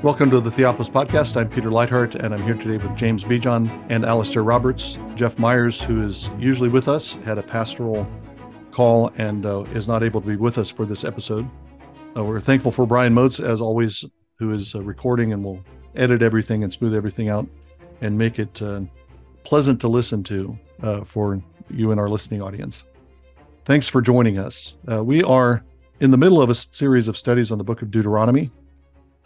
Welcome to the Theopolis Podcast. I'm Peter Leithart, and I'm here today with James Bejon and Alastair Roberts. Jeff Meyers, who is usually with us, had a pastoral call and uh, is not able to be with us for this episode. Uh, we're thankful for Brian Moats, as always, who is uh, recording and will edit everything and smooth everything out and make it uh, pleasant to listen to uh, for you and our listening audience. Thanks for joining us. Uh, we are in the middle of a series of studies on the book of Deuteronomy.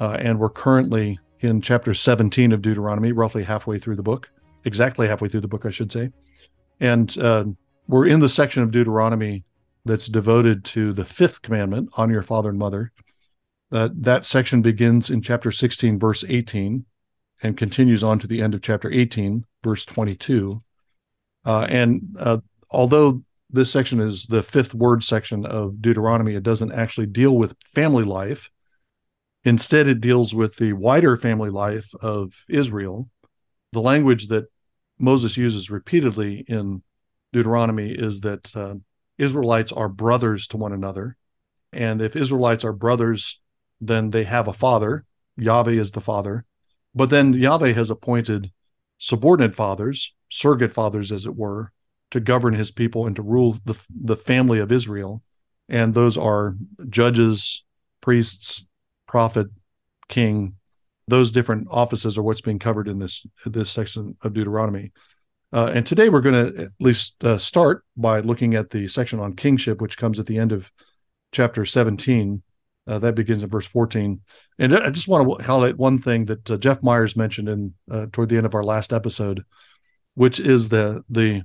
Uh, and we're currently in chapter 17 of Deuteronomy, roughly halfway through the book, exactly halfway through the book, I should say. And uh, we're in the section of Deuteronomy that's devoted to the fifth commandment on your father and mother. Uh, that section begins in chapter 16, verse 18, and continues on to the end of chapter 18, verse 22. Uh, and uh, although this section is the fifth word section of Deuteronomy, it doesn't actually deal with family life Instead, it deals with the wider family life of Israel. The language that Moses uses repeatedly in Deuteronomy is that uh, Israelites are brothers to one another. And if Israelites are brothers, then they have a father. Yahweh is the father. But then Yahweh has appointed subordinate fathers, surrogate fathers, as it were, to govern his people and to rule the, the family of Israel. And those are judges, priests, prophet, king, those different offices are what's being covered in this this section of Deuteronomy. Uh, and today we're going to at least uh, start by looking at the section on kingship, which comes at the end of chapter 17. Uh, that begins in verse 14. And I just want to highlight one thing that uh, Jeff Meyers mentioned in uh, toward the end of our last episode, which is the the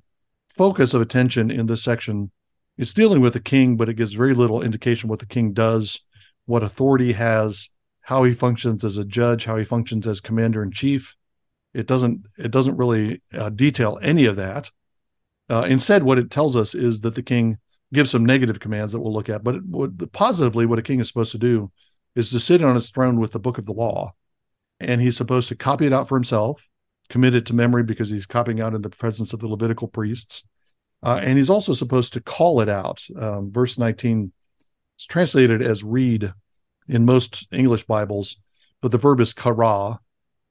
focus of attention in this section. It's dealing with the king, but it gives very little indication what the king does what authority has, how he functions as a judge, how he functions as commander in chief. It doesn't it doesn't really uh, detail any of that. Uh, instead, what it tells us is that the king gives some negative commands that we'll look at. But it, what, positively, what a king is supposed to do is to sit on his throne with the book of the law, and he's supposed to copy it out for himself, commit it to memory because he's copying out in the presence of the Levitical priests, uh, and he's also supposed to call it out. Um, verse nineteen it's translated as read in most English Bibles, but the verb is kara,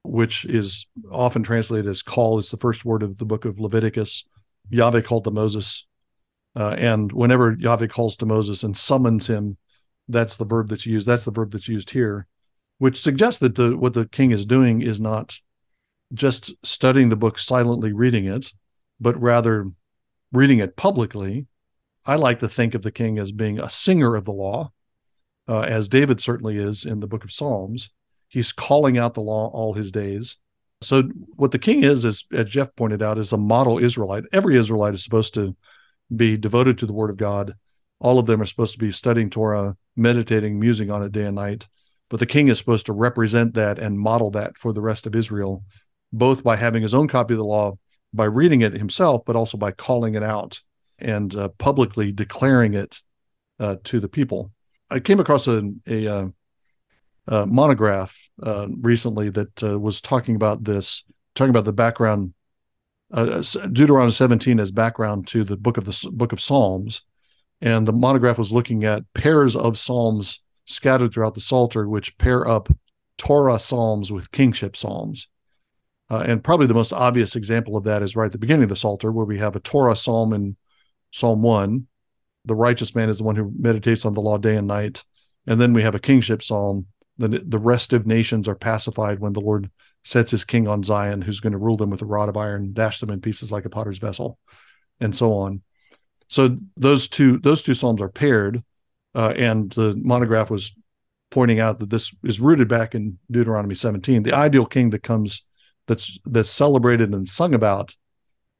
which is often translated as call. It's the first word of the book of Leviticus. Yahweh called to Moses. Uh, and whenever Yahweh calls to Moses and summons him, that's the verb that's used. That's the verb that's used here, which suggests that the, what the king is doing is not just studying the book silently reading it, but rather reading it publicly I like to think of the king as being a singer of the law, uh, as David certainly is in the book of Psalms. He's calling out the law all his days. So, what the king is, is as Jeff pointed out, is a model Israelite. Every Israelite is supposed to be devoted to the word of God. All of them are supposed to be studying Torah, meditating, musing on it day and night. But the king is supposed to represent that and model that for the rest of Israel, both by having his own copy of the law, by reading it himself, but also by calling it out and uh, publicly declaring it uh, to the people. I came across a, a, uh, a monograph uh, recently that uh, was talking about this, talking about the background. Deuteronomy 17 as background to the book of the book of Psalms, and the monograph was looking at pairs of psalms scattered throughout the Psalter, which pair up Torah psalms with kingship psalms. Uh, and probably the most obvious example of that is right at the beginning of the Psalter, where we have a Torah psalm in Psalm 1. The righteous man is the one who meditates on the law day and night. And then we have a kingship psalm. The, the restive nations are pacified when the Lord sets his king on Zion, who's going to rule them with a rod of iron, dash them in pieces like a potter's vessel, and so on. So those two those two psalms are paired, uh, and the monograph was pointing out that this is rooted back in Deuteronomy 17. The ideal king that comes that's that's celebrated and sung about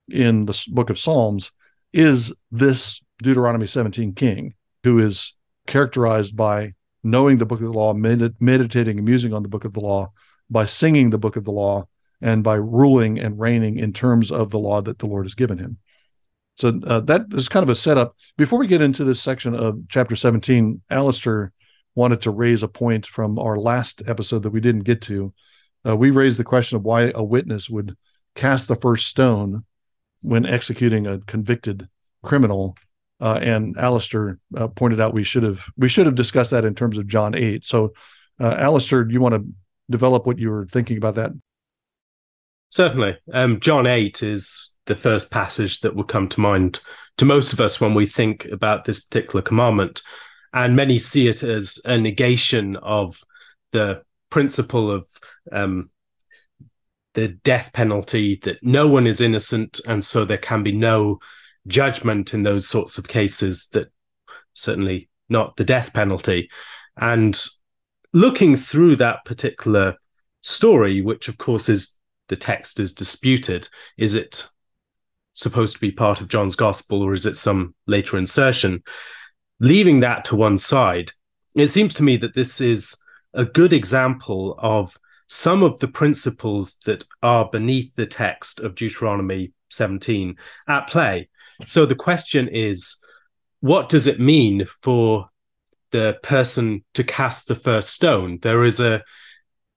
in the book of Psalms is this Deuteronomy 17 king who is characterized by knowing the book of the law, med- meditating and musing on the book of the law, by singing the book of the law, and by ruling and reigning in terms of the law that the Lord has given him. So uh, that is kind of a setup. Before we get into this section of chapter 17, Alastair wanted to raise a point from our last episode that we didn't get to. Uh, we raised the question of why a witness would cast the first stone when executing a convicted criminal. Uh, and Alastair uh, pointed out we should have we should have discussed that in terms of John eight. So, uh, Alastair, do you want to develop what you were thinking about that? Certainly. Um, John 8 is the first passage that would come to mind to most of us when we think about this particular commandment. And many see it as a negation of the principle of um, the death penalty, that no one is innocent. And so there can be no judgment in those sorts of cases, that certainly not the death penalty. And looking through that particular story, which of course is the text is disputed, is it supposed to be part of John's gospel or is it some later insertion? Leaving that to one side, it seems to me that this is a good example of some of the principles that are beneath the text of Deuteronomy 17 at play. So the question is what does it mean for the person to cast the first stone? There is a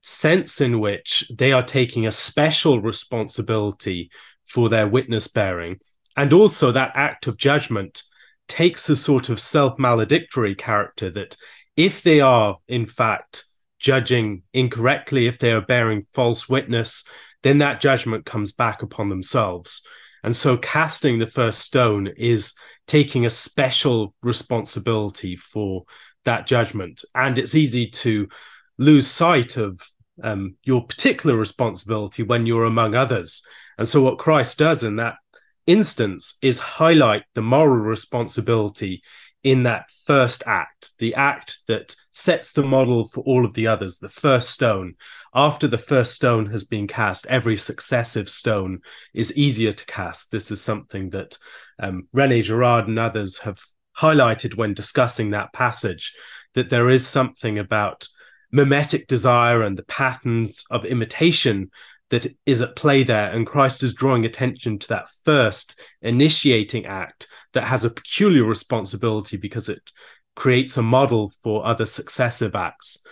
sense in which they are taking a special responsibility for their witness bearing. And also, that act of judgment takes a sort of self maledictory character that if they are, in fact, judging incorrectly, if they are bearing false witness, then that judgment comes back upon themselves. And so, casting the first stone is taking a special responsibility for that judgment. And it's easy to lose sight of um, your particular responsibility when you're among others. And so, what Christ does in that instance is highlight the moral responsibility in that first act, the act that sets the model for all of the others, the first stone. After the first stone has been cast, every successive stone is easier to cast. This is something that um, Rene Girard and others have highlighted when discussing that passage, that there is something about mimetic desire and the patterns of imitation that is at play there. And Christ is drawing attention to that first initiating act that has a peculiar responsibility because it creates a model for other successive acts.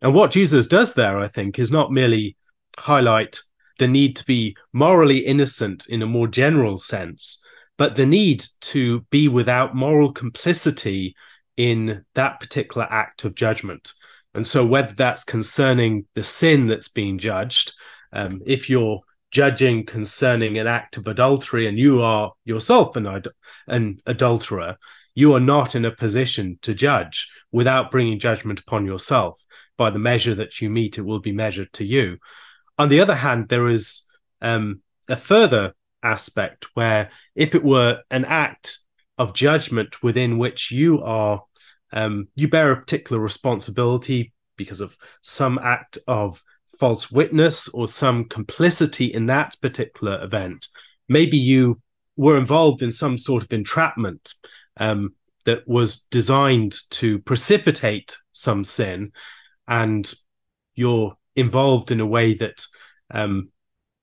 And what Jesus does there, I think, is not merely highlight the need to be morally innocent in a more general sense, but the need to be without moral complicity in that particular act of judgment. And so, whether that's concerning the sin that's being judged, um, if you're judging concerning an act of adultery and you are yourself an, an adulterer, you are not in a position to judge without bringing judgment upon yourself. By the measure that you meet, it will be measured to you. On the other hand, there is um, a further aspect where if it were an act of judgment within which you are um, you bear a particular responsibility because of some act of false witness or some complicity in that particular event. Maybe you were involved in some sort of entrapment um, that was designed to precipitate some sin, and you're involved in a way that um,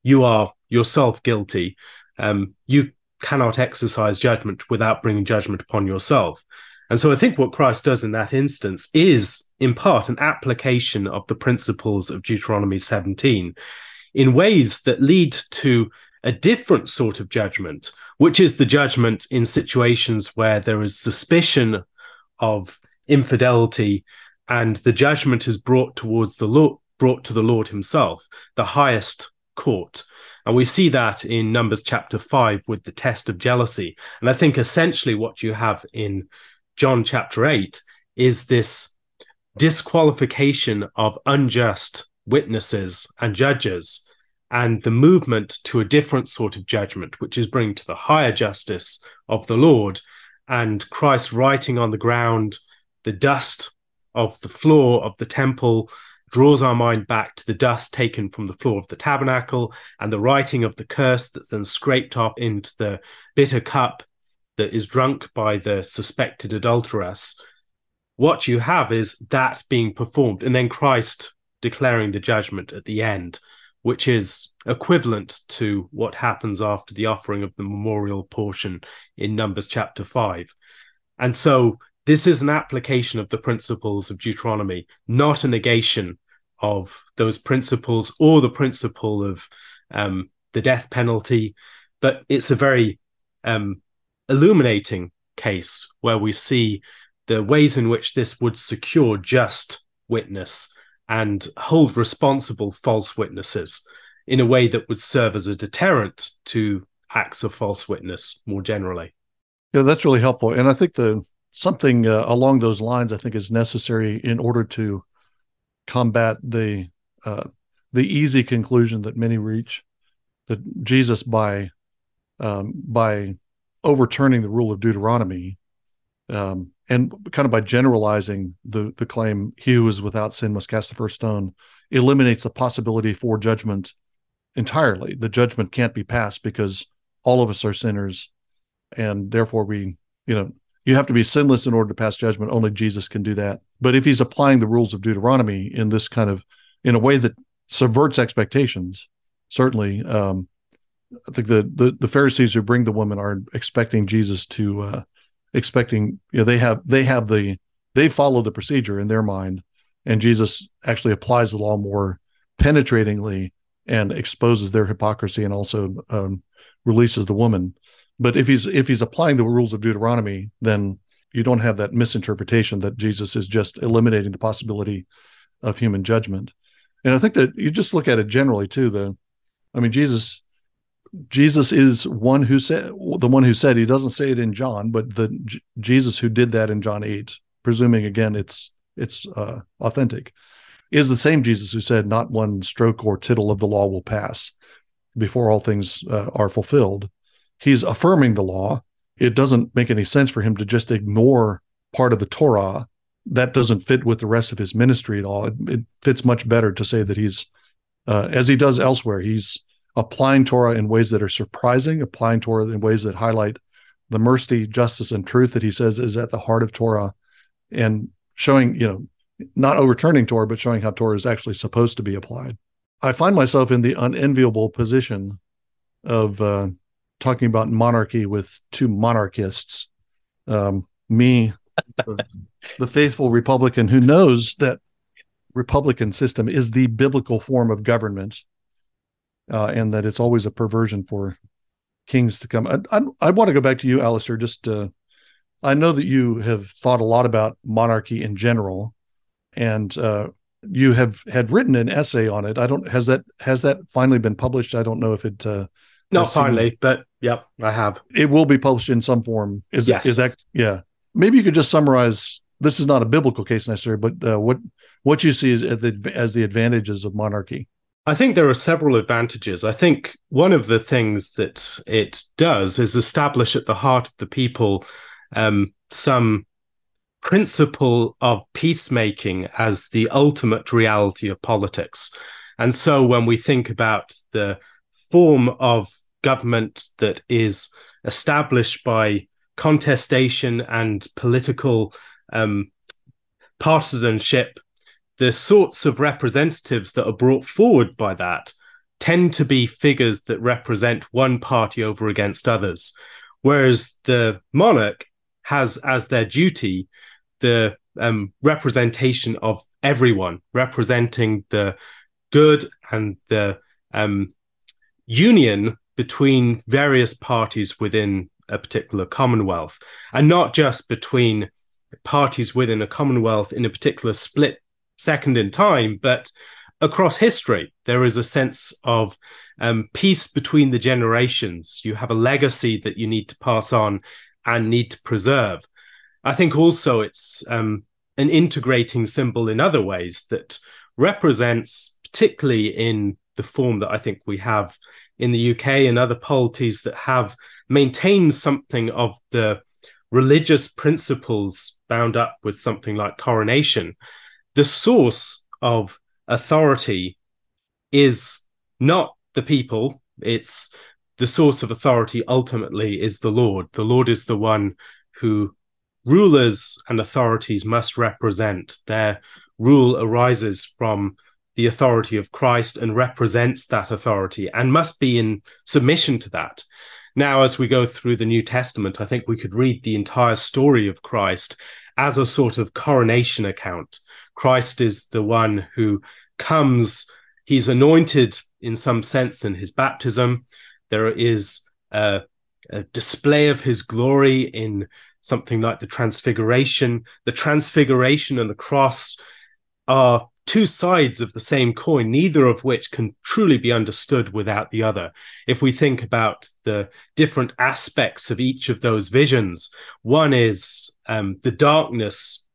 you are yourself guilty. Um, you cannot exercise judgment without bringing judgment upon yourself. And so I think what Christ does in that instance is, in part, an application of the principles of Deuteronomy 17 in ways that lead to a different sort of judgment, which is the judgment in situations where there is suspicion of infidelity and the judgment is brought towards the Lord, brought to the Lord himself, the highest court. And we see that in Numbers chapter 5 with the test of jealousy. And I think essentially what you have in John chapter 8 is this disqualification of unjust witnesses and judges and the movement to a different sort of judgment, which is bringing to the higher justice of the Lord. And Christ writing on the ground the dust of the floor of the temple draws our mind back to the dust taken from the floor of the tabernacle and the writing of the curse that's then scraped up into the bitter cup that is drunk by the suspected adulteress, what you have is that being performed, and then Christ declaring the judgment at the end, which is equivalent to what happens after the offering of the memorial portion in Numbers chapter 5. And so this is an application of the principles of Deuteronomy, not a negation of those principles or the principle of um, the death penalty, but it's a very um, illuminating case where we see the ways in which this would secure just witness and hold responsible false witnesses in a way that would serve as a deterrent to acts of false witness more generally. Yeah, that's really helpful. And I think the something uh, along those lines I think is necessary in order to combat the uh, the easy conclusion that many reach that Jesus by um, by overturning the rule of Deuteronomy um, and kind of by generalizing the the claim he who is without sin must cast the first stone eliminates the possibility for judgment entirely. The judgment can't be passed because all of us are sinners and therefore we you know you have to be sinless in order to pass judgment. Only jesus can do that. But if he's applying the rules of deuteronomy in this kind of in a way that subverts expectations certainly um, i think the, the the pharisees who bring the woman are expecting jesus to uh, expecting you know they have they have the they follow the procedure in their mind and jesus actually applies the law more penetratingly and exposes their hypocrisy and also um, releases the woman. But if he's if he's applying the rules of deuteronomy then you don't have that misinterpretation that jesus is just eliminating the possibility of human judgment. And i think that you just look at it generally too the i mean jesus Jesus is one who said the one who said he doesn't say it in John, but the J- Jesus who did that in John eight, presuming again it's it's uh, authentic, is the same Jesus who said, "Not one stroke or tittle of the law will pass before all things uh, are fulfilled." He's affirming the law. It doesn't make any sense for him to just ignore part of the Torah. That doesn't fit with the rest of his ministry at all. It, it fits much better to say that he's, uh, as he does elsewhere, he's applying Torah in ways that are surprising, applying Torah in ways that highlight the mercy, justice, and truth that he says is at the heart of Torah, and showing, you know, not overturning Torah, but showing how Torah is actually supposed to be applied. I find myself in the unenviable position of uh, talking about monarchy with two monarchists. Um, me, the, the faithful Republican who knows that Republican system is the biblical form of government uh, and that it's always a perversion for kings to come. I, I, I want to go back to you, Alastair. Just uh, I know that you have thought a lot about monarchy in general, and uh, you have had written an essay on it. I don't has that has that finally been published? I don't know if it. Uh, Not finally, seen, but yep, I have. It will be published in some form. Is yes. is that yeah? Maybe you could just summarize. This is not a biblical case necessarily, but uh, what what you see as the, as the advantages of monarchy. I think there are several advantages. I think one of the things that it does is establish at the heart of the people um, some principle of peacemaking as the ultimate reality of politics. And so when we think about the form of government that is established by contestation and political um, partisanship the sorts of representatives that are brought forward by that tend to be figures that represent one party over against others. Whereas the monarch has as their duty the um, representation of everyone, representing the good and the um, union between various parties within a particular commonwealth, and not just between parties within a commonwealth in a particular split second in time, but across history, there is a sense of um, peace between the generations. You have a legacy that you need to pass on and need to preserve. I think also it's um, an integrating symbol in other ways that represents, particularly in the form that I think we have in the UK and other polities that have maintained something of the religious principles bound up with something like coronation the source of authority is not the people. It's the source of authority ultimately is the lord. The lord is the one who rulers and authorities must represent. Their rule arises from the authority of Christ and represents that authority and must be in submission to that. Now, as we go through the New Testament, I think we could read the entire story of Christ as a sort of coronation account Christ is the one who comes, he's anointed in some sense in his baptism. There is a, a display of his glory in something like the transfiguration. The transfiguration and the cross are two sides of the same coin, neither of which can truly be understood without the other. If we think about the different aspects of each of those visions, one is um, the darkness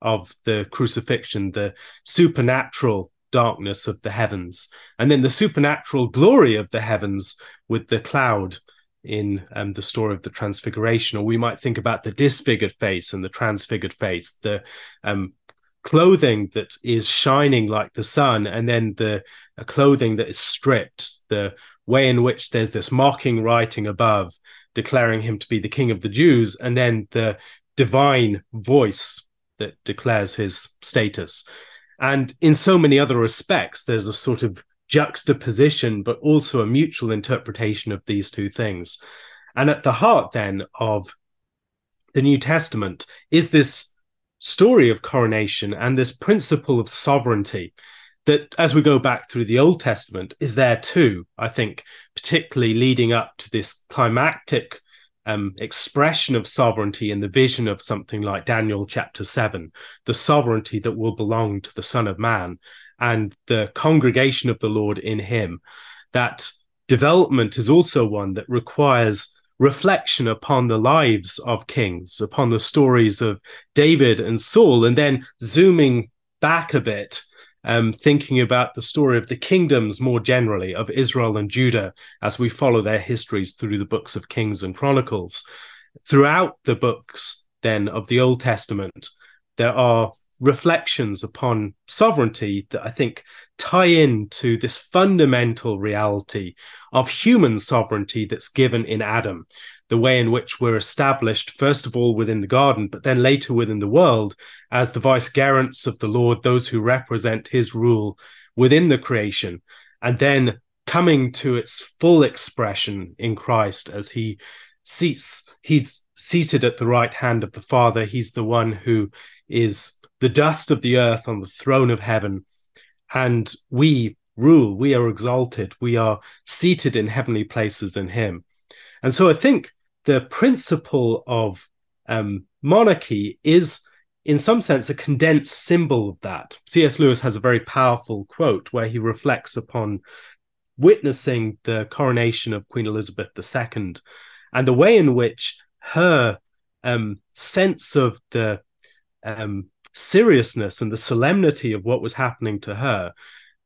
of the crucifixion, the supernatural darkness of the heavens, and then the supernatural glory of the heavens with the cloud in um, the story of the transfiguration. Or we might think about the disfigured face and the transfigured face the um, clothing that is shining like the sun and then the clothing that is stripped the way in which there's this mocking writing above declaring him to be the king of the jews and then the divine voice that declares his status and in so many other respects there's a sort of juxtaposition, but also a mutual interpretation of these two things. And at the heart, then, of the New Testament is this story of coronation and this principle of sovereignty that, as we go back through the Old Testament, is there too, I think, particularly leading up to this climactic um, expression of sovereignty in the vision of something like Daniel chapter 7, the sovereignty that will belong to the Son of Man and the congregation of the Lord in him, that development is also one that requires reflection upon the lives of kings, upon the stories of David and Saul, and then zooming back a bit, um, thinking about the story of the kingdoms more generally of Israel and Judah as we follow their histories through the books of Kings and Chronicles. Throughout the books, then, of the Old Testament, there are reflections upon sovereignty that I think tie into this fundamental reality of human sovereignty that's given in Adam, the way in which we're established, first of all, within the garden, but then later within the world as the vicegerents of the Lord, those who represent his rule within the creation, and then coming to its full expression in Christ as he seats, he's seated at the right hand of the Father. He's the one who is the dust of the earth on the throne of heaven. And we rule, we are exalted, we are seated in heavenly places in Him. And so I think the principle of um, monarchy is, in some sense, a condensed symbol of that. C.S. Lewis has a very powerful quote where he reflects upon witnessing the coronation of Queen Elizabeth II and the way in which her um, sense of the um, seriousness and the solemnity of what was happening to her,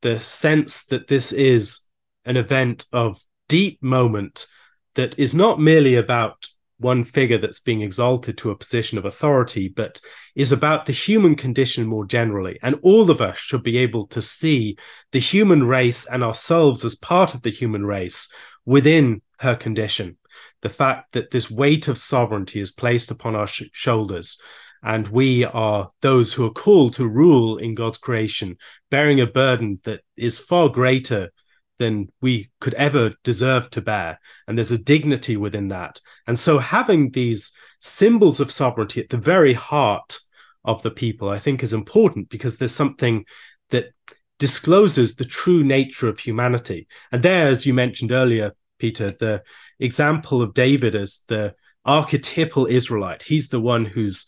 the sense that this is an event of deep moment that is not merely about one figure that's being exalted to a position of authority, but is about the human condition more generally. And all of us should be able to see the human race and ourselves as part of the human race within her condition. The fact that this weight of sovereignty is placed upon our sh- shoulders, and we are those who are called to rule in God's creation, bearing a burden that is far greater than we could ever deserve to bear. And there's a dignity within that. And so having these symbols of sovereignty at the very heart of the people, I think is important because there's something that discloses the true nature of humanity. And there, as you mentioned earlier, Peter, the example of David as the archetypal Israelite, he's the one who's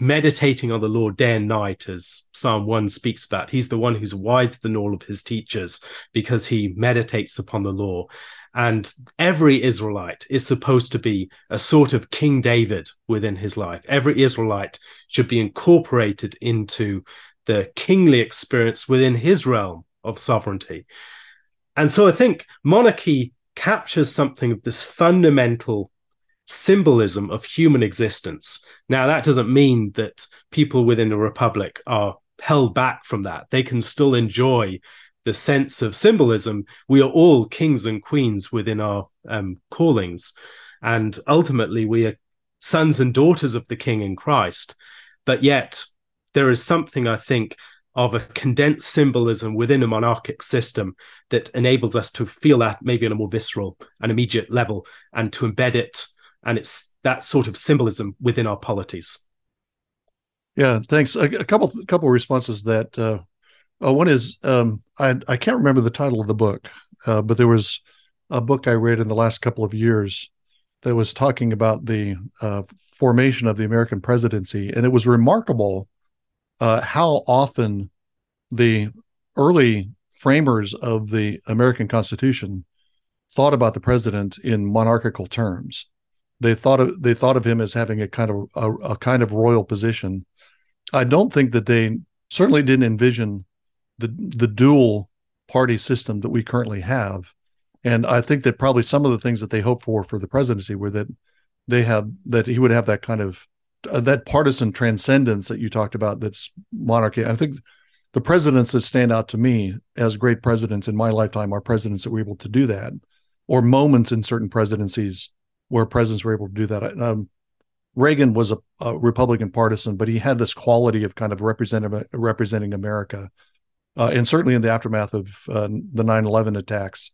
meditating on the Lord day and night, as Psalm 1 speaks about. He's the one who's wiser than all of his teachers because he meditates upon the law. And every Israelite is supposed to be a sort of King David within his life. Every Israelite should be incorporated into the kingly experience within his realm of sovereignty. And so I think monarchy captures something of this fundamental symbolism of human existence. Now, that doesn't mean that people within a republic are held back from that. They can still enjoy the sense of symbolism. We are all kings and queens within our um, callings. And ultimately, we are sons and daughters of the king in Christ. But yet, there is something, I think, of a condensed symbolism within a monarchic system that enables us to feel that maybe on a more visceral and immediate level and to embed it and it's that sort of symbolism within our polities. Yeah, thanks. A, a couple a couple responses that uh, uh, one is um, I I can't remember the title of the book, uh, but there was a book I read in the last couple of years that was talking about the uh, formation of the American presidency, and it was remarkable uh, how often the early framers of the American Constitution thought about the president in monarchical terms. They thought of they thought of him as having a kind of a, a kind of royal position. I don't think that they certainly didn't envision the the dual party system that we currently have. And I think that probably some of the things that they hoped for for the presidency were that they have that he would have that kind of uh, that partisan transcendence that you talked about. That's monarchy. I think the presidents that stand out to me as great presidents in my lifetime are presidents that were able to do that, or moments in certain presidencies where presidents were able to do that. Um, Reagan was a, a, Republican partisan, but he had this quality of kind of representing representing America, uh, and certainly in the aftermath of uh, the 9/11 attacks,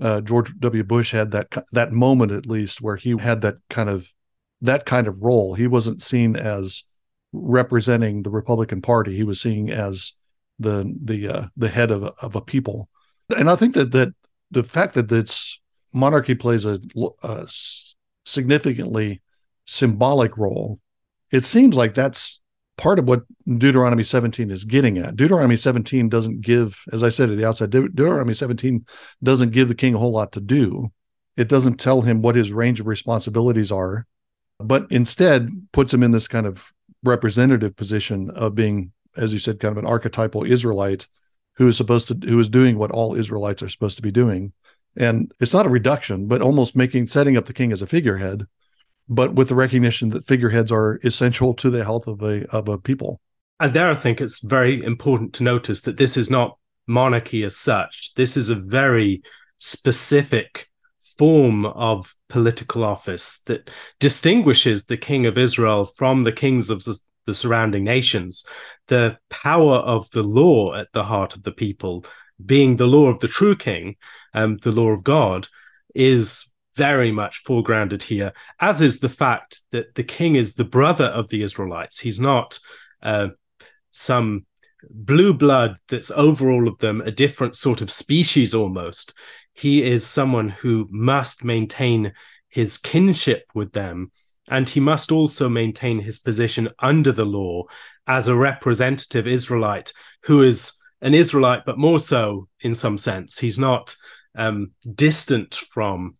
uh, George W. Bush had that that moment at least where he had that kind of that kind of role. He wasn't seen as representing the Republican Party; he was seen as the the uh, the head of of a people. And I think that that the fact that it's monarchy plays a, a significantly symbolic role, it seems like that's part of what Deuteronomy 17 is getting at. Deuteronomy 17 doesn't give, as I said at the outset, De- Deuteronomy 17 doesn't give the king a whole lot to do. It doesn't tell him what his range of responsibilities are, but instead puts him in this kind of representative position of being, as you said, kind of an archetypal Israelite who is supposed to, who is doing what all Israelites are supposed to be doing. And it's not a reduction, but almost making, setting up the king as a figurehead but with the recognition that figureheads are essential to the health of a of a people. And there, I think it's very important to notice that this is not monarchy as such. This is a very specific form of political office that distinguishes the king of Israel from the kings of the, the surrounding nations. The power of the law at the heart of the people, being the law of the true king, um, the law of God, is very much foregrounded here, as is the fact that the king is the brother of the Israelites. He's not uh, some blue blood that's over all of them, a different sort of species almost. He is someone who must maintain his kinship with them, and he must also maintain his position under the law as a representative Israelite who is an Israelite, but more so in some sense. He's not um, distant from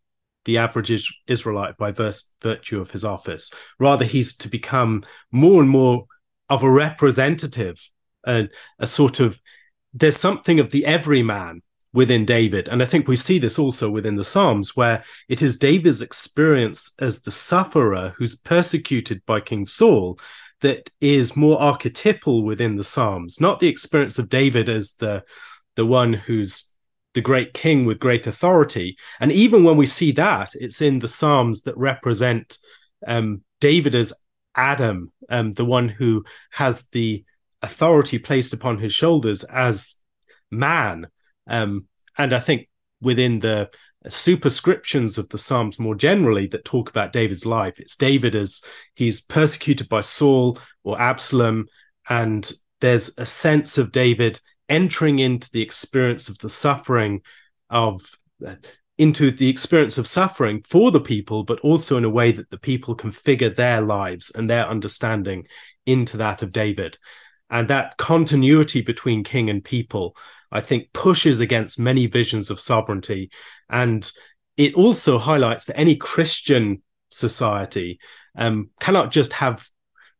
the average Israelite by virtue of his office. Rather, he's to become more and more of a representative, a, a sort of, there's something of the everyman within David. And I think we see this also within the Psalms, where it is David's experience as the sufferer who's persecuted by King Saul that is more archetypal within the Psalms, not the experience of David as the the one who's the great king with great authority. And even when we see that, it's in the Psalms that represent um, David as Adam, um, the one who has the authority placed upon his shoulders as man. Um, and I think within the superscriptions of the Psalms more generally that talk about David's life, it's David as he's persecuted by Saul or Absalom. And there's a sense of David entering into the experience of the suffering of uh, into the experience of suffering for the people, but also in a way that the people can figure their lives and their understanding into that of David. And that continuity between king and people, I think, pushes against many visions of sovereignty. And it also highlights that any Christian society um, cannot just have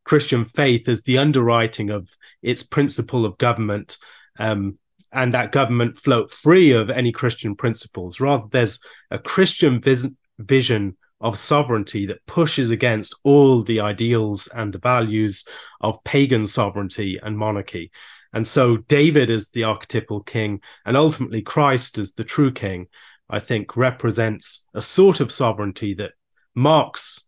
Christian faith as the underwriting of its principle of government um, and that government float free of any Christian principles. Rather, there's a Christian vis- vision of sovereignty that pushes against all the ideals and the values of pagan sovereignty and monarchy. And so, David as the archetypal king, and ultimately Christ as the true king, I think represents a sort of sovereignty that marks,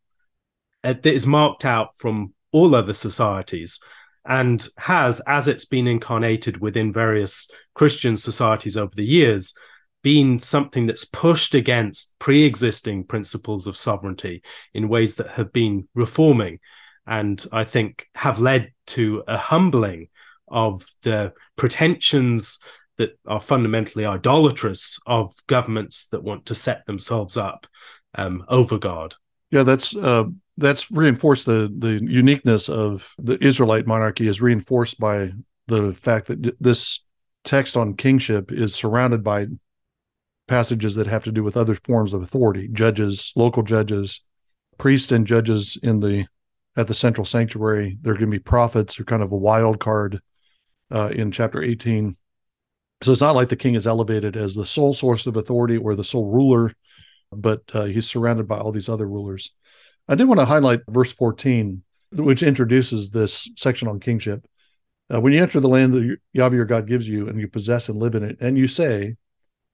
uh, that is marked out from all other societies and has, as it's been incarnated within various Christian societies over the years, been something that's pushed against pre existing principles of sovereignty in ways that have been reforming and I think have led to a humbling of the pretensions that are fundamentally idolatrous of governments that want to set themselves up um, over God. Yeah, that's uh, that's reinforced the the uniqueness of the Israelite monarchy is reinforced by the fact that this text on kingship is surrounded by passages that have to do with other forms of authority, judges, local judges, priests and judges in the at the central sanctuary. There are going to be prophets who are kind of a wild card uh, in chapter 18. So it's not like the king is elevated as the sole source of authority or the sole ruler, but uh, he's surrounded by all these other rulers. I did want to highlight verse 14, which introduces this section on kingship. Uh, when you enter the land that Yahweh your God gives you and you possess and live in it, and you say,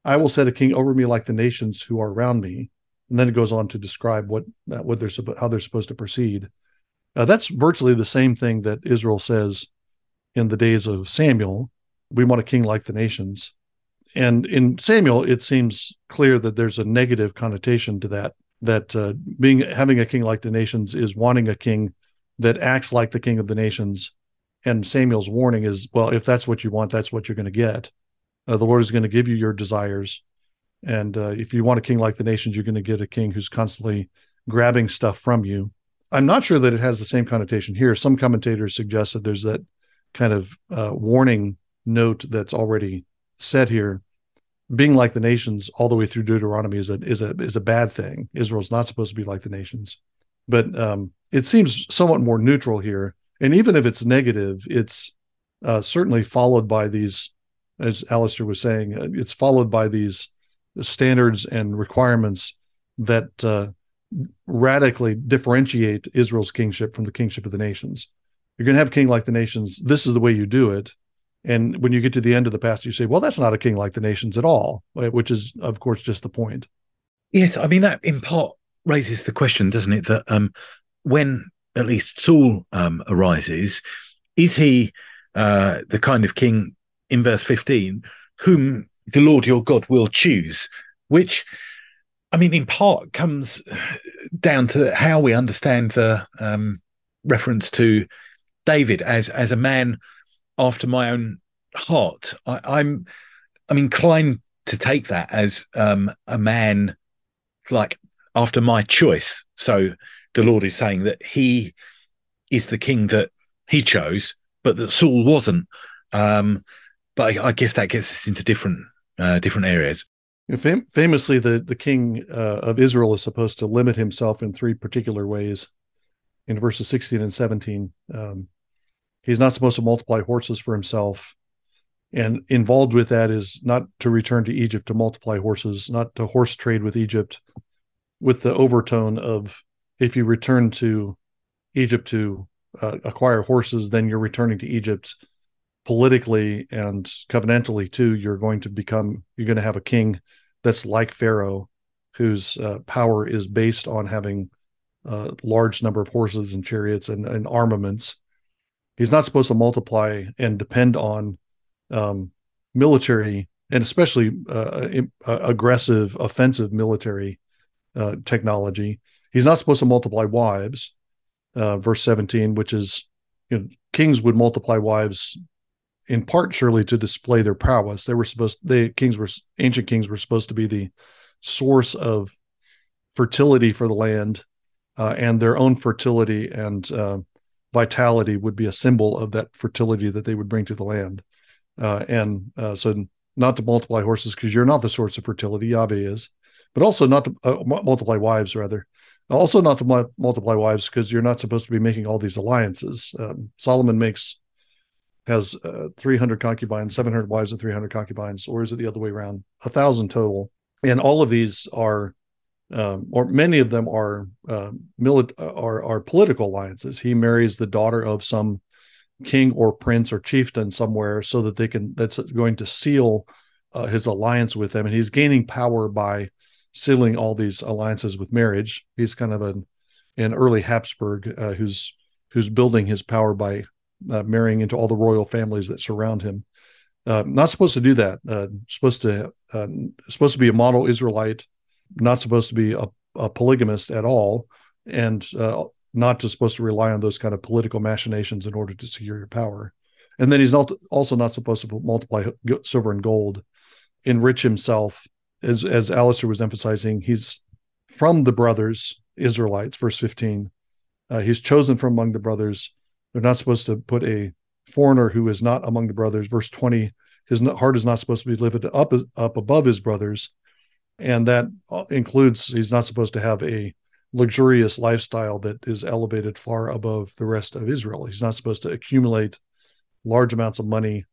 I will set a king over me like the nations who are around me. And then it goes on to describe what what they're how they're supposed to proceed. Uh, that's virtually the same thing that Israel says in the days of Samuel. We want a king like the nations. And in Samuel, it seems clear that there's a negative connotation to that. That uh, being having a king like the nations is wanting a king that acts like the king of the nations. And Samuel's warning is, well, if that's what you want, that's what you're going to get. Uh, the Lord is going to give you your desires. And uh, if you want a king like the nations, you're going to get a king who's constantly grabbing stuff from you. I'm not sure that it has the same connotation here. Some commentators suggest that there's that kind of uh, warning note that's already set here. Being like the nations all the way through Deuteronomy is a is a is a bad thing. Israel's not supposed to be like the nations, but um, it seems somewhat more neutral here. And even if it's negative, it's uh, certainly followed by these as Alastair was saying, uh, it's followed by these standards and requirements that uh, radically differentiate Israel's kingship from the kingship of the nations. You're going to have a king like the nations. This is the way you do it. And when you get to the end of the past, you say, well, that's not a king like the nations at all, which is, of course, just the point. Yes. I mean, that in part raises the question, doesn't it, that um, when at least Saul um, arises, is he uh, the kind of king in verse 15, whom the Lord your God will choose, which I mean, in part comes down to how we understand the um, reference to David as as a man after my own heart. I, I'm I'm inclined to take that as um, a man like after my choice. So the Lord is saying that He is the king that He chose, but that Saul wasn't. Um, but I, I guess that gets us into different uh, different areas. Fam- famously, the the king uh, of Israel is supposed to limit himself in three particular ways. In verses sixteen and seventeen, um, he's not supposed to multiply horses for himself, and involved with that is not to return to Egypt to multiply horses, not to horse trade with Egypt, with the overtone of if you return to Egypt to uh, acquire horses, then you're returning to Egypt politically and covenantally too. You're going to become you're going to have a king that's like pharaoh whose uh, power is based on having a large number of horses and chariots and, and armaments he's not supposed to multiply and depend on um, military and especially uh, uh, aggressive offensive military uh, technology he's not supposed to multiply wives uh, verse 17 which is you know, kings would multiply wives in part surely to display their prowess. They were supposed they kings were ancient kings were supposed to be the source of fertility for the land, uh, and their own fertility and vitality would be a symbol of that fertility that they would bring to the land. Uh, and uh, so, not to multiply horses because you're not the source of fertility, Yahweh is, but also not to uh, multiply wives, rather. Also, not to mu- multiply wives because you're not supposed to be making all these alliances. Um, Solomon makes has uh, 300 concubines, 700 wives and 300 concubines, or is it the other way around? A thousand total. And all of these are, um, or many of them are, uh, mili- are, are political alliances. He marries the daughter of some king or prince or chieftain somewhere so that they can, that's going to seal uh, his alliance with them. And he's gaining power by sealing all these alliances with marriage. He's kind of an, an early Habsburg uh, who's, who's building his power by uh, marrying into all the royal families that surround him. Uh, not supposed to do that. Uh, supposed to supposed to be a model Israelite. Not supposed to be a, a polygamist at all, and uh, not just supposed to rely on those kind of political machinations in order to secure your power. And then he's not also not supposed to multiply silver and gold, enrich himself. As as Alastair was emphasizing, he's from the brothers Israelites. Verse fifteen, uh, he's chosen from among the brothers they're not supposed to put a foreigner who is not among the brothers. Verse 20, his heart is not supposed to be lifted up, up above his brothers. And that uh, includes he's not supposed to have a luxurious lifestyle that is elevated far above the rest of Israel. He's not supposed to accumulate large amounts of money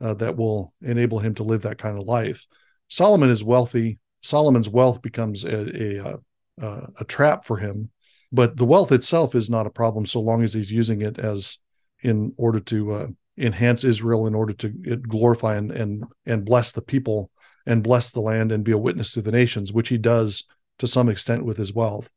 uh, that will enable him to live that kind of life. Solomon is wealthy. Solomon's wealth becomes a, a, a, uh, a trap for him, but the wealth itself is not a problem so long as he's using it as in order to uh, enhance Israel, in order to glorify and, and and bless the people and bless the land and be a witness to the nations, which he does to some extent with his wealth.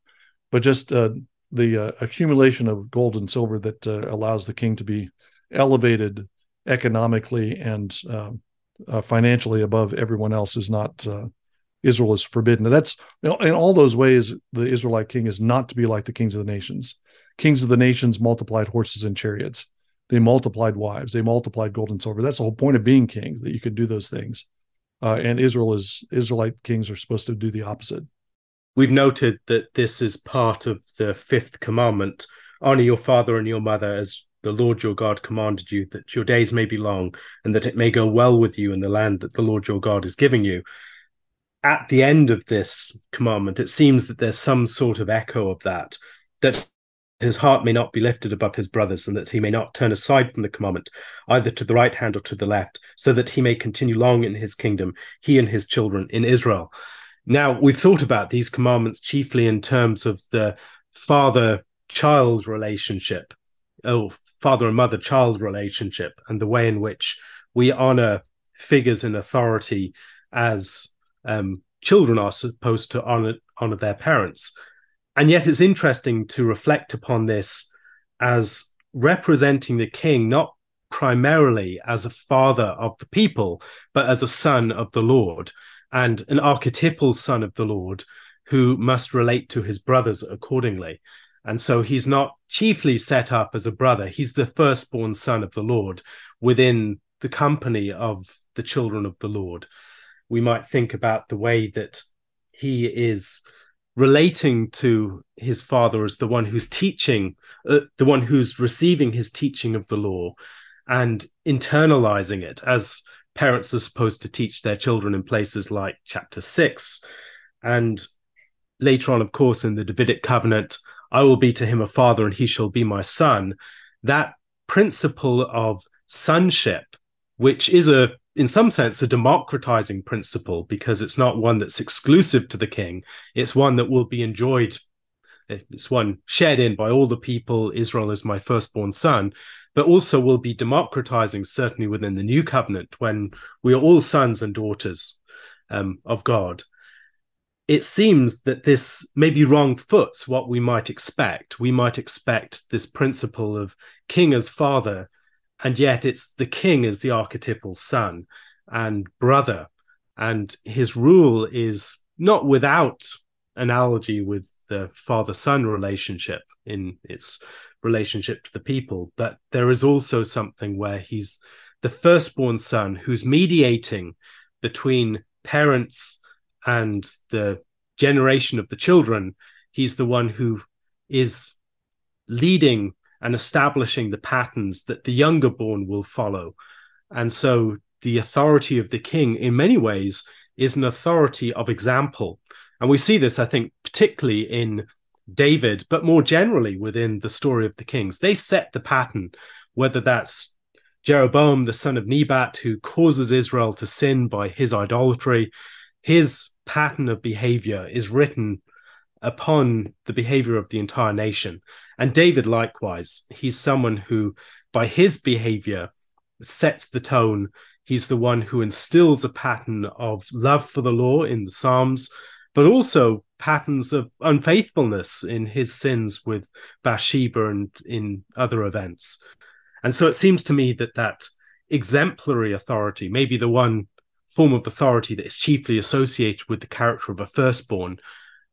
But just uh, the uh, accumulation of gold and silver that uh, allows the king to be elevated economically and um, uh, financially above everyone else is not uh, Israel is forbidden. That's you know, in all those ways, the Israelite king is not to be like the kings of the nations. Kings of the nations multiplied horses and chariots. They multiplied wives. They multiplied gold and silver. That's the whole point of being king, that you could do those things. Uh, and Israel is Israelite kings are supposed to do the opposite. We've noted that this is part of the fifth commandment: honor your father and your mother as the Lord your God commanded you, that your days may be long and that it may go well with you in the land that the Lord your God is giving you. At the end of this commandment, it seems that there's some sort of echo of that, that his heart may not be lifted above his brothers, and that he may not turn aside from the commandment, either to the right hand or to the left, so that he may continue long in his kingdom, he and his children in Israel. Now, we've thought about these commandments chiefly in terms of the father child relationship. Oh, father and mother child relationship and the way in which we honor figures in authority as um, children are supposed to honor honor their parents and yet it's interesting to reflect upon this as representing the king not primarily as a father of the people but as a son of the lord and an archetypal son of the lord who must relate to his brothers accordingly and so he's not chiefly set up as a brother. He's the firstborn son of the Lord within the company of the children of the Lord. We might think about the way that he is relating to his father as the one who's teaching, uh, the one who's receiving his teaching of the law and internalizing it as parents are supposed to teach their children in places like chapter six. And later on, of course, in the Davidic covenant, I will be to him a father and he shall be my son. That principle of sonship, which is a in some sense a democratizing principle because it's not one that's exclusive to the king. It's one that will be enjoyed it's one shared in by all the people. Israel is my firstborn son but also will be democratizing certainly within the new covenant when we are all sons and daughters um, of god. It seems that this maybe wrong foots what we might expect. We might expect this principle of king as father, and yet it's the king as the archetypal son and brother. And his rule is not without analogy with the father son relationship in its relationship to the people, but there is also something where he's the firstborn son who's mediating between parents and the generation of the children, he's the one who is leading and establishing the patterns that the younger born will follow. And so the authority of the king, in many ways, is an authority of example. And we see this, I think, particularly in David, but more generally within the story of the kings. They set the pattern, whether that's Jeroboam, the son of Nebat, who causes Israel to sin by his idolatry, his pattern of behavior is written upon the behavior of the entire nation. And David, likewise, he's someone who, by his behavior, sets the tone. He's the one who instills a pattern of love for the law in the Psalms, but also patterns of unfaithfulness in his sins with Bathsheba and in other events. And so it seems to me that that exemplary authority, maybe the one form of authority that is chiefly associated with the character of a firstborn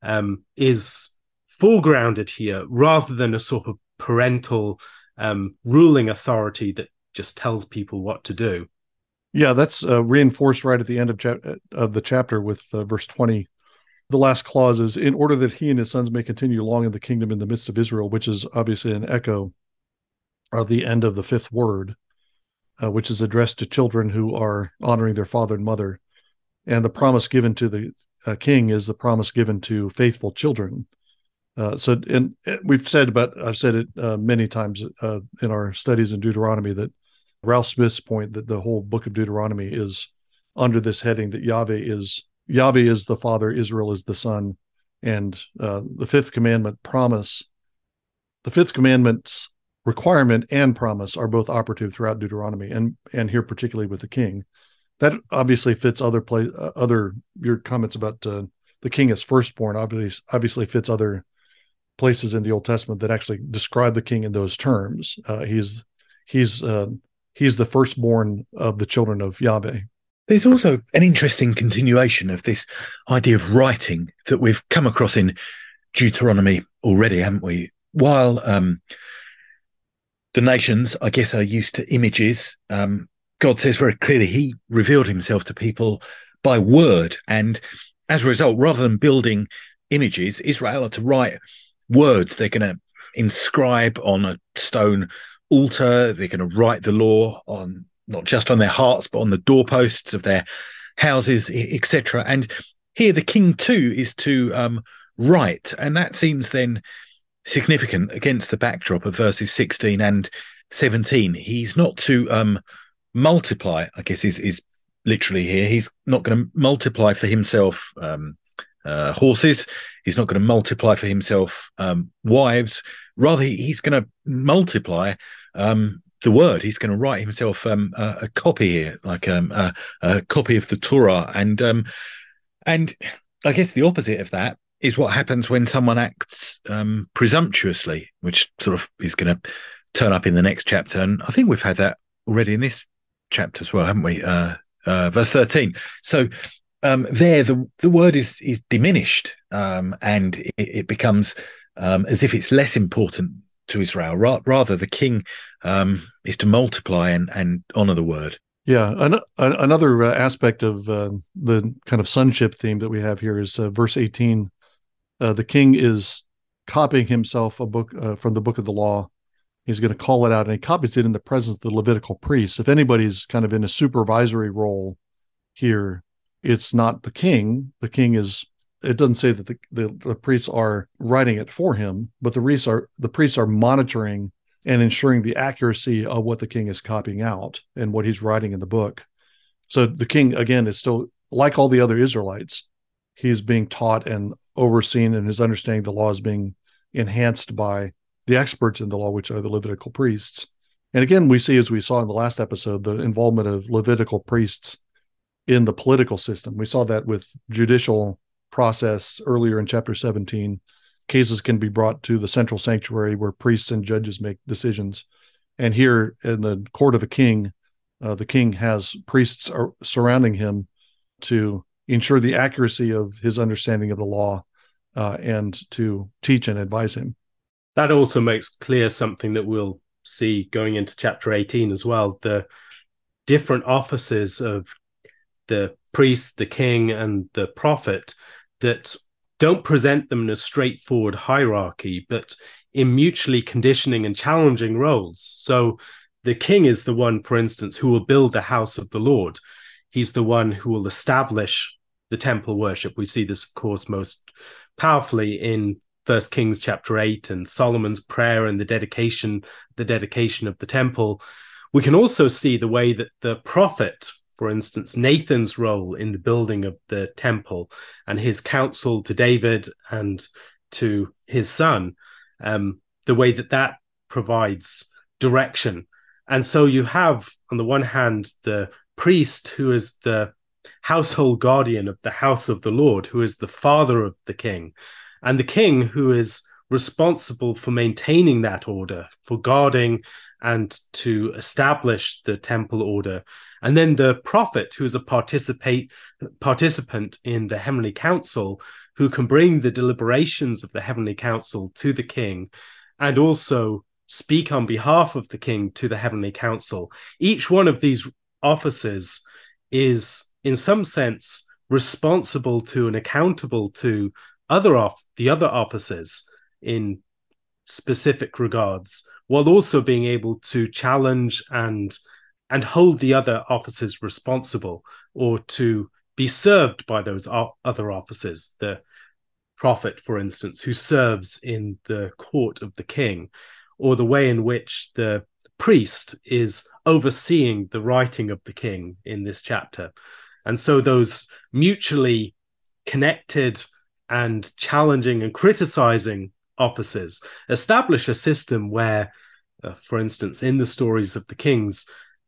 um, is foregrounded here rather than a sort of parental um, ruling authority that just tells people what to do. Yeah, that's uh, reinforced right at the end of, cha- of the chapter with uh, verse 20. The last clause is in order that he and his sons may continue long in the kingdom in the midst of Israel, which is obviously an echo of the end of the fifth word uh, which is addressed to children who are honoring their father and mother. And the promise given to the uh, king is the promise given to faithful children. Uh, so, and we've said about, I've said it uh, many times uh, in our studies in Deuteronomy that Ralph Smith's point that the whole book of Deuteronomy is under this heading that Yahweh is Yahweh is the father, Israel is the son, and uh, the fifth commandment promise, the fifth commandment's requirement and promise are both operative throughout Deuteronomy, and and here particularly with the king. That obviously fits other play uh, other your comments about uh, the king as firstborn. Obviously, obviously fits other places in the Old Testament that actually describe the king in those terms. Uh, he's he's uh, he's the firstborn of the children of Yahweh. There's also an interesting continuation of this idea of writing that we've come across in Deuteronomy already, haven't we? While um, the nations, I guess, are used to images, um, God says very clearly He revealed Himself to people by word. And as a result, rather than building images, Israel are to write words they're going to inscribe on a stone altar. They're going to write the law on not just on their hearts, but on the doorposts of their houses, etc. And here, the king too is to um, write, and that seems then significant against the backdrop of verses 16 and 17. He's not to um, multiply, I guess, is is literally here. He's not going to multiply for himself um, uh, horses. He's not going to multiply for himself um, wives. Rather, he's going to multiply um, the word. He's going to write himself um, a, a, copy here, like um, a, a, copy of the Torah, and um, and I guess the opposite of that is what happens when someone acts um, presumptuously, which sort of is going to turn up in the next chapter. And I think we've had that already in this chapter as well, haven't we? Uh, uh, verse thirteen. So um, there, the the word is is diminished, um, and it, it becomes as if it's less important to Israel. Ra- rather, the king um, is to multiply and, and honor the word. Yeah, an- another uh, aspect of uh, the kind of sonship theme that we have here is uh, verse 18. Uh, the king is copying himself a book from the book of the law. He's going to call it out, and he copies it in the presence of the Levitical priests. If anybody's kind of in a supervisory role here, it's not the king. The king is it doesn't say that the, the, the, priests are writing it for him, but the priests are the priests are monitoring and ensuring the accuracy of what the king is copying out and what he's writing in the book. So the king again is still like all the other Israelites, he's being taught and overseen, and his understanding of the law is being enhanced by the experts in the law, which are the Levitical priests. And again, we see, as we saw in the last episode, the involvement of Levitical priests in the political system. We saw that with judicial process earlier in chapter 17 cases can be brought to the central sanctuary where priests and judges make decisions and here in the court of a king uh, the king has priests surrounding him to ensure the accuracy of his understanding of the law uh, and to teach and advise him that also makes clear something that we'll see going into chapter 18 as well the different offices of the priest the king and the prophet that don't present them in a straightforward hierarchy, but in mutually conditioning and challenging roles. So the king is the one, for instance, who will build the house of the Lord. He's the one who will establish the temple worship. We see this, of course, most powerfully in First Kings chapter eight and Solomon's prayer and the dedication, the dedication of the temple. We can also see the way that the prophet, for instance, Nathan's role in the building of the temple and his counsel to David and to his son, um, the way that that provides direction. And so you have, on the one hand, the priest who is the household guardian of the house of the Lord, who is the father of the king, and the king who is responsible for maintaining that order, for guarding and to establish the temple order and then the prophet, who's a participate participant in the heavenly council, who can bring the deliberations of the heavenly council to the king, and also speak on behalf of the king to the heavenly council. Each one of these offices is, in some sense, responsible to and accountable to other off the other offices in specific regards, while also being able to challenge and and hold the other officers responsible or to be served by those other officers. The prophet, for instance, who serves in the court of the king, or the way in which the priest is overseeing the writing of the king in this chapter. And so those mutually connected and challenging and criticizing officers establish a system where, uh, for instance, in the stories of the kings,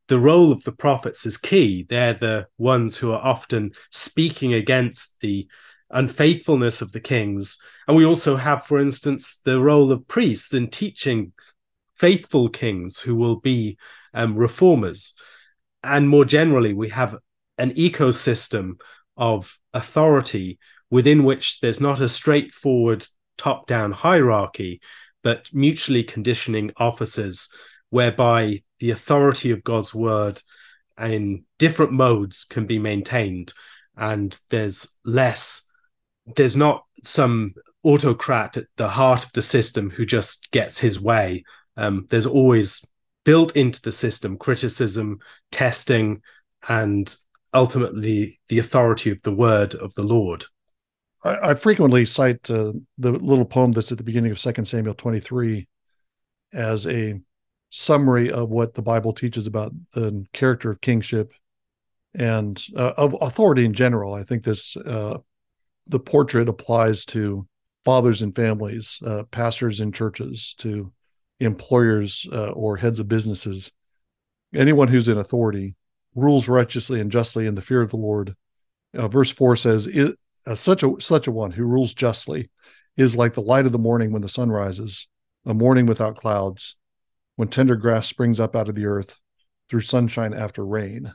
the role of the prophets is key. They're the ones who are often speaking against the unfaithfulness of the kings. And we also have, for instance, the role of priests in teaching faithful kings who will be um, reformers. And more generally, we have an ecosystem of authority within which there's not a straightforward top down hierarchy, but mutually conditioning officers whereby the authority of God's word in different modes can be maintained. And there's less, there's not some autocrat at the heart of the system who just gets his way um, there's always built into the system criticism, testing, and ultimately the authority of the word of the Lord. I, I frequently cite uh, the little poem that's at the beginning of Second Samuel 23 as a summary of what the Bible teaches about the character of kingship and uh, of authority in general. I think this uh, the portrait applies to fathers and families, uh, pastors and churches, to employers uh, or heads of businesses, anyone who's in authority rules righteously and justly in the fear of the Lord. Uh, verse four says, uh, "Such a such a one who rules justly is like the light of the morning when the sun rises, a morning without clouds, when tender grass springs up out of the earth, through sunshine after rain."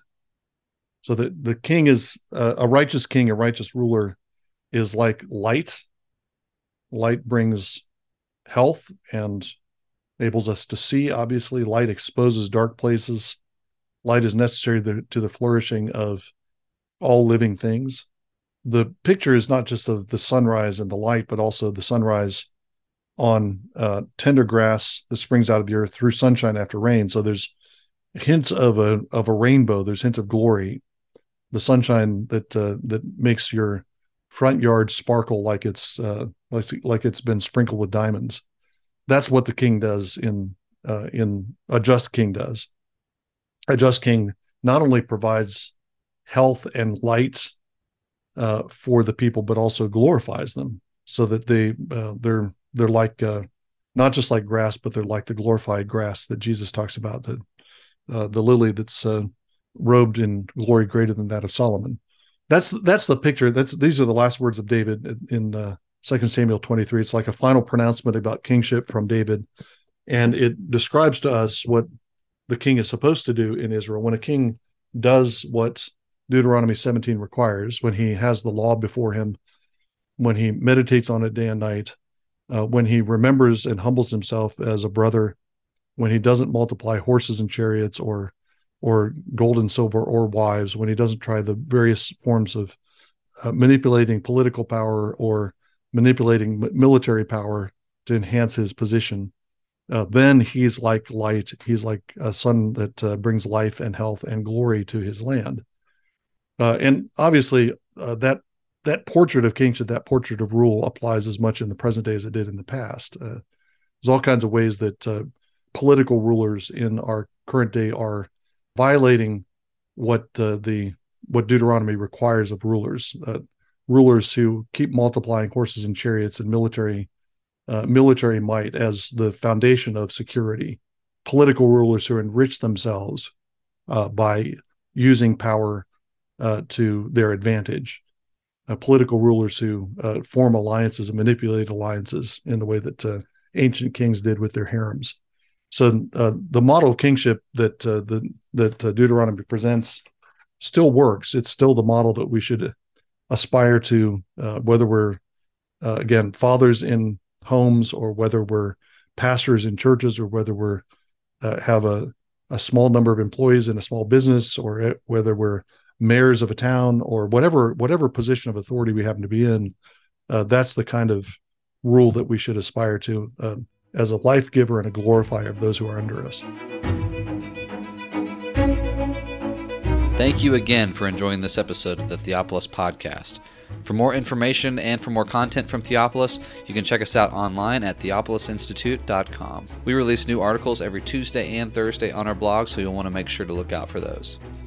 So that the king is uh, a righteous king, a righteous ruler, is like light. Light brings health and enables us to see. Obviously, light exposes dark places. Light is necessary to, to the flourishing of all living things. The picture is not just of the sunrise and the light, but also the sunrise on uh, tender grass that springs out of the earth through sunshine after rain. So there's hints of a of a rainbow. There's hints of glory. The sunshine that uh, that makes your front yard sparkle like it's uh, like like it's been sprinkled with diamonds that's what the king does in uh, in a just king does. A just king not only provides health and light uh, for the people, but also glorifies them, so that they uh, they're they're like uh, not just like grass, but they're like the glorified grass that Jesus talks about, the uh, the lily that's uh, robed in glory greater than that of Solomon. That's that's the picture. That's these are the last words of David in, in Second Samuel 23. It's like a final pronouncement about kingship from David. And it describes to us what the king is supposed to do in Israel. When a king does what Deuteronomy 17 requires, when he has the law before him, when he meditates on it day and night, uh, when he remembers and humbles himself as a brother, when he doesn't multiply horses and chariots or or gold and silver or wives, when he doesn't try the various forms of uh, manipulating political power or manipulating military power to enhance his position. Uh, then he's like light. He's like a sun that uh, brings life and health and glory to his land. Uh, and obviously, uh, that that portrait of kingship, that portrait of rule, applies as much in the present day as it did in the past. Uh, there's all kinds of ways that uh, political rulers in our current day are violating what the what Deuteronomy requires of rulers rulers who keep multiplying horses and chariots and military uh, military might as the foundation of security. Political rulers who enrich themselves uh, by using power uh, to their advantage. Uh, political rulers who uh, form alliances and manipulate alliances in the way that uh, ancient kings did with their harems. So the model of kingship that the that Deuteronomy presents still works. It's still the model that we should aspire to, uh, whether we're uh, again fathers in homes or whether we're pastors in churches or whether we're uh, have a, a small number of employees in a small business or whether we're mayors of a town or whatever whatever position of authority we happen to be in uh, that's the kind of rule that we should aspire to um, as a life giver and a glorifier of those who are under us Thank you again for enjoying this episode of the Theopolis Podcast. For more information and for more content from Theopolis, you can check us out online at theopolisinstitute.com. We release new articles every Tuesday and Thursday on our blog, so you'll want to make sure to look out for those.